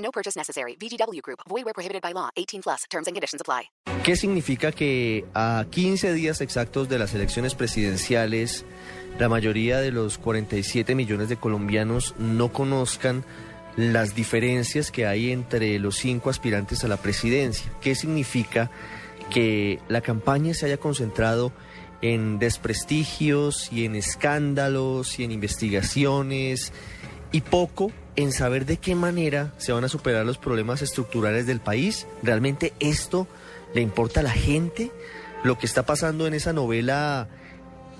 No purchase necessary. VGW Group. Void where prohibited by law. 18 plus. Terms and conditions apply. ¿Qué significa que a 15 días exactos de las elecciones presidenciales, la mayoría de los 47 millones de colombianos no conozcan las diferencias que hay entre los cinco aspirantes a la presidencia? ¿Qué significa que la campaña se haya concentrado en desprestigios y en escándalos y en investigaciones y poco en saber de qué manera se van a superar los problemas estructurales del país. ¿Realmente esto le importa a la gente? Lo que está pasando en esa novela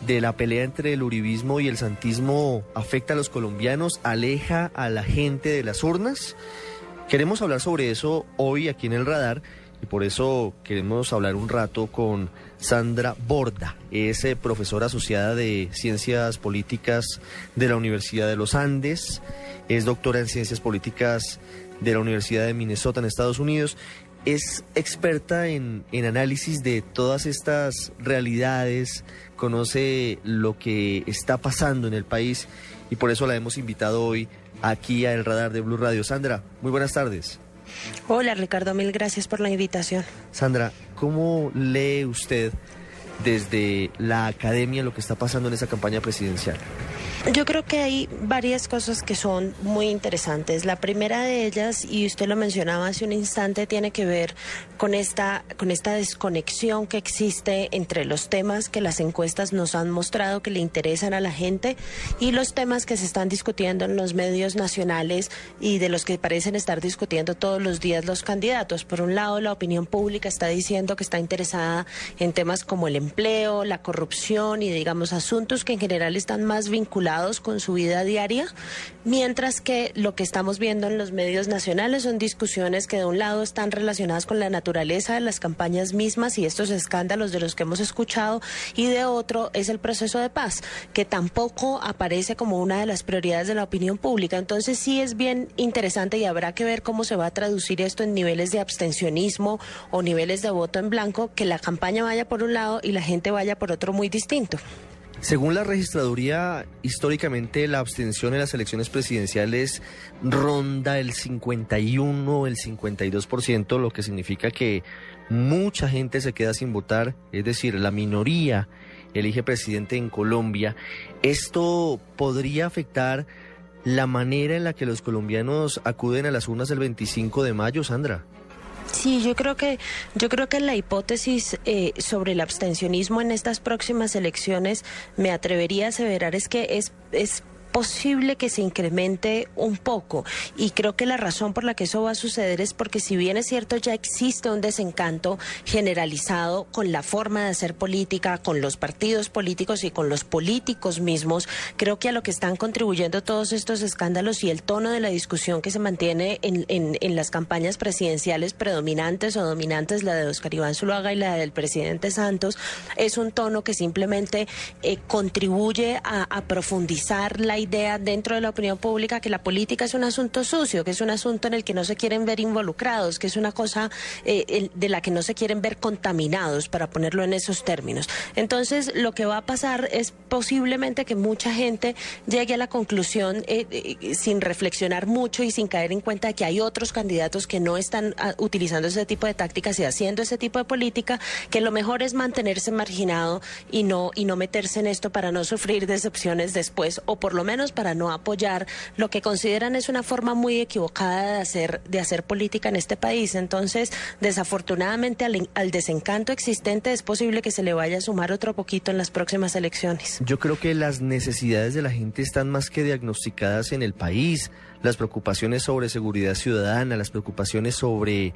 de la pelea entre el uribismo y el santismo afecta a los colombianos, aleja a la gente de las urnas. Queremos hablar sobre eso hoy aquí en el radar y por eso queremos hablar un rato con Sandra Borda, es eh, profesora asociada de Ciencias Políticas de la Universidad de los Andes, es doctora en Ciencias Políticas de la Universidad de Minnesota en Estados Unidos, es experta en, en análisis de todas estas realidades, conoce lo que está pasando en el país. Y por eso la hemos invitado hoy aquí a El Radar de Blue Radio. Sandra, muy buenas tardes. Hola Ricardo, mil gracias por la invitación. Sandra, ¿cómo lee usted desde la academia lo que está pasando en esa campaña presidencial? Yo creo que hay varias cosas que son muy interesantes. La primera de ellas, y usted lo mencionaba hace un instante, tiene que ver con esta, con esta desconexión que existe entre los temas que las encuestas nos han mostrado que le interesan a la gente y los temas que se están discutiendo en los medios nacionales y de los que parecen estar discutiendo todos los días los candidatos. Por un lado, la opinión pública está diciendo que está interesada en temas como el empleo, la corrupción y, digamos, asuntos que en general están más vinculados con su vida diaria, mientras que lo que estamos viendo en los medios nacionales son discusiones que de un lado están relacionadas con la naturaleza de las campañas mismas y estos escándalos de los que hemos escuchado, y de otro es el proceso de paz, que tampoco aparece como una de las prioridades de la opinión pública. Entonces sí es bien interesante y habrá que ver cómo se va a traducir esto en niveles de abstencionismo o niveles de voto en blanco, que la campaña vaya por un lado y la gente vaya por otro muy distinto. Según la registraduría, históricamente la abstención en las elecciones presidenciales ronda el 51, el 52%, lo que significa que mucha gente se queda sin votar, es decir, la minoría elige presidente en Colombia. ¿Esto podría afectar la manera en la que los colombianos acuden a las urnas el 25 de mayo, Sandra? Sí, yo creo que yo creo que la hipótesis eh, sobre el abstencionismo en estas próximas elecciones me atrevería a aseverar es que es es posible que se incremente un poco. Y creo que la razón por la que eso va a suceder es porque si bien es cierto ya existe un desencanto generalizado con la forma de hacer política, con los partidos políticos y con los políticos mismos, creo que a lo que están contribuyendo todos estos escándalos y el tono de la discusión que se mantiene en, en, las campañas presidenciales predominantes o dominantes, la de Oscar Iván Zuluaga y la del presidente Santos, es un tono que simplemente eh, contribuye a profundizar la idea dentro de la opinión pública que la política es un asunto sucio, que es un asunto en el que no se quieren ver involucrados, que es una cosa eh, de la que no se quieren ver contaminados, para ponerlo en esos términos. Entonces, lo que va a pasar es posiblemente que mucha gente llegue a la conclusión eh, eh, sin reflexionar mucho y sin caer en cuenta de que hay otros candidatos que no están ah, utilizando ese tipo de tácticas y haciendo ese tipo de política, que lo mejor es mantenerse marginado y no, y no meterse en esto para no sufrir decepciones después, o por lo menos para no apoyar lo que consideran es una forma muy equivocada de hacer, de hacer política en este país. Entonces, desafortunadamente, al, al desencanto existente es posible que se le vaya a sumar otro poquito en las próximas elecciones. Yo creo que las necesidades de la gente están más que diagnosticadas en el país. Las preocupaciones sobre seguridad ciudadana, las preocupaciones sobre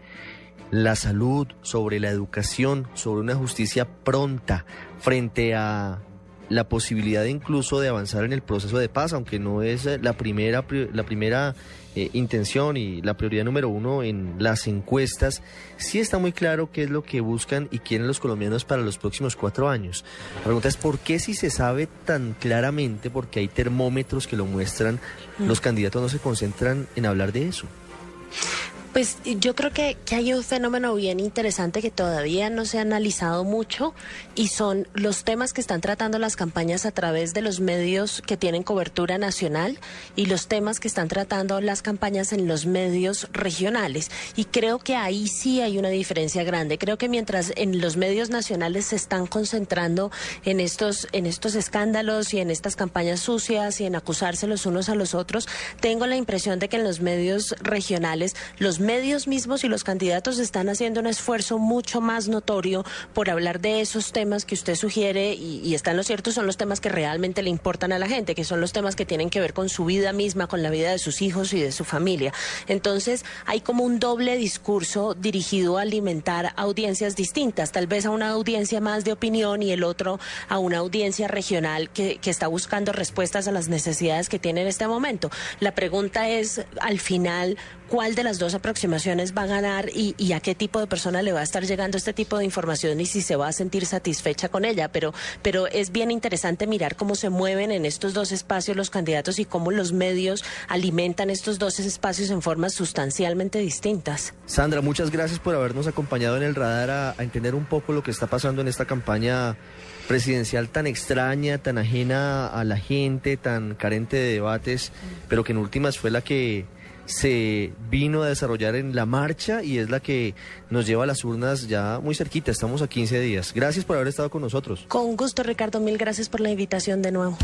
la salud, sobre la educación, sobre una justicia pronta frente a la posibilidad incluso de avanzar en el proceso de paz, aunque no es eh, la primera, la primera eh, intención y la prioridad número uno en las encuestas, sí está muy claro qué es lo que buscan y quieren los colombianos para los próximos cuatro años. La pregunta es, ¿por qué si se sabe tan claramente, porque hay termómetros que lo muestran, los candidatos no se concentran en hablar de eso? Pues yo creo que, hay un fenómeno bien interesante que todavía no se ha analizado mucho y son los temas que están tratando las campañas a través de los medios que tienen cobertura nacional y los temas que están tratando las campañas en los medios regionales. Y creo que ahí sí hay una diferencia grande. Creo que mientras en los medios nacionales se están concentrando en estos, en estos escándalos y en estas campañas sucias y en acusarse los unos a los otros, tengo la impresión de que en los medios regionales los medios mismos y los candidatos están haciendo un esfuerzo mucho más notorio por hablar de esos temas que usted sugiere y, y están lo cierto, son los temas que realmente le importan a la gente, que son los temas que tienen que ver con su vida misma, con la vida de sus hijos y de su familia. Entonces hay como un doble discurso dirigido a alimentar audiencias distintas, tal vez a una audiencia más de opinión y el otro a una audiencia regional que, que está buscando respuestas a las necesidades que tiene en este momento. La pregunta es, al final, ¿cuál de las dos aproximaciones va a ganar y, y, a qué tipo de persona le va a estar llegando este tipo de información y si se va a sentir satisfecha con ella. Pero, pero es bien interesante mirar cómo se mueven en estos dos espacios los candidatos y cómo los medios alimentan estos dos espacios en formas sustancialmente distintas. Sandra, muchas gracias por habernos acompañado en el radar a, a entender un poco lo que está pasando en esta campaña presidencial tan extraña, tan ajena a la gente, tan carente de debates, pero que en últimas fue la que se vino a desarrollar en la marcha y es la que nos lleva a las urnas ya muy cerquita, estamos a 15 días. Gracias por haber estado con nosotros. Con gusto, Ricardo, mil gracias por la invitación de nuevo.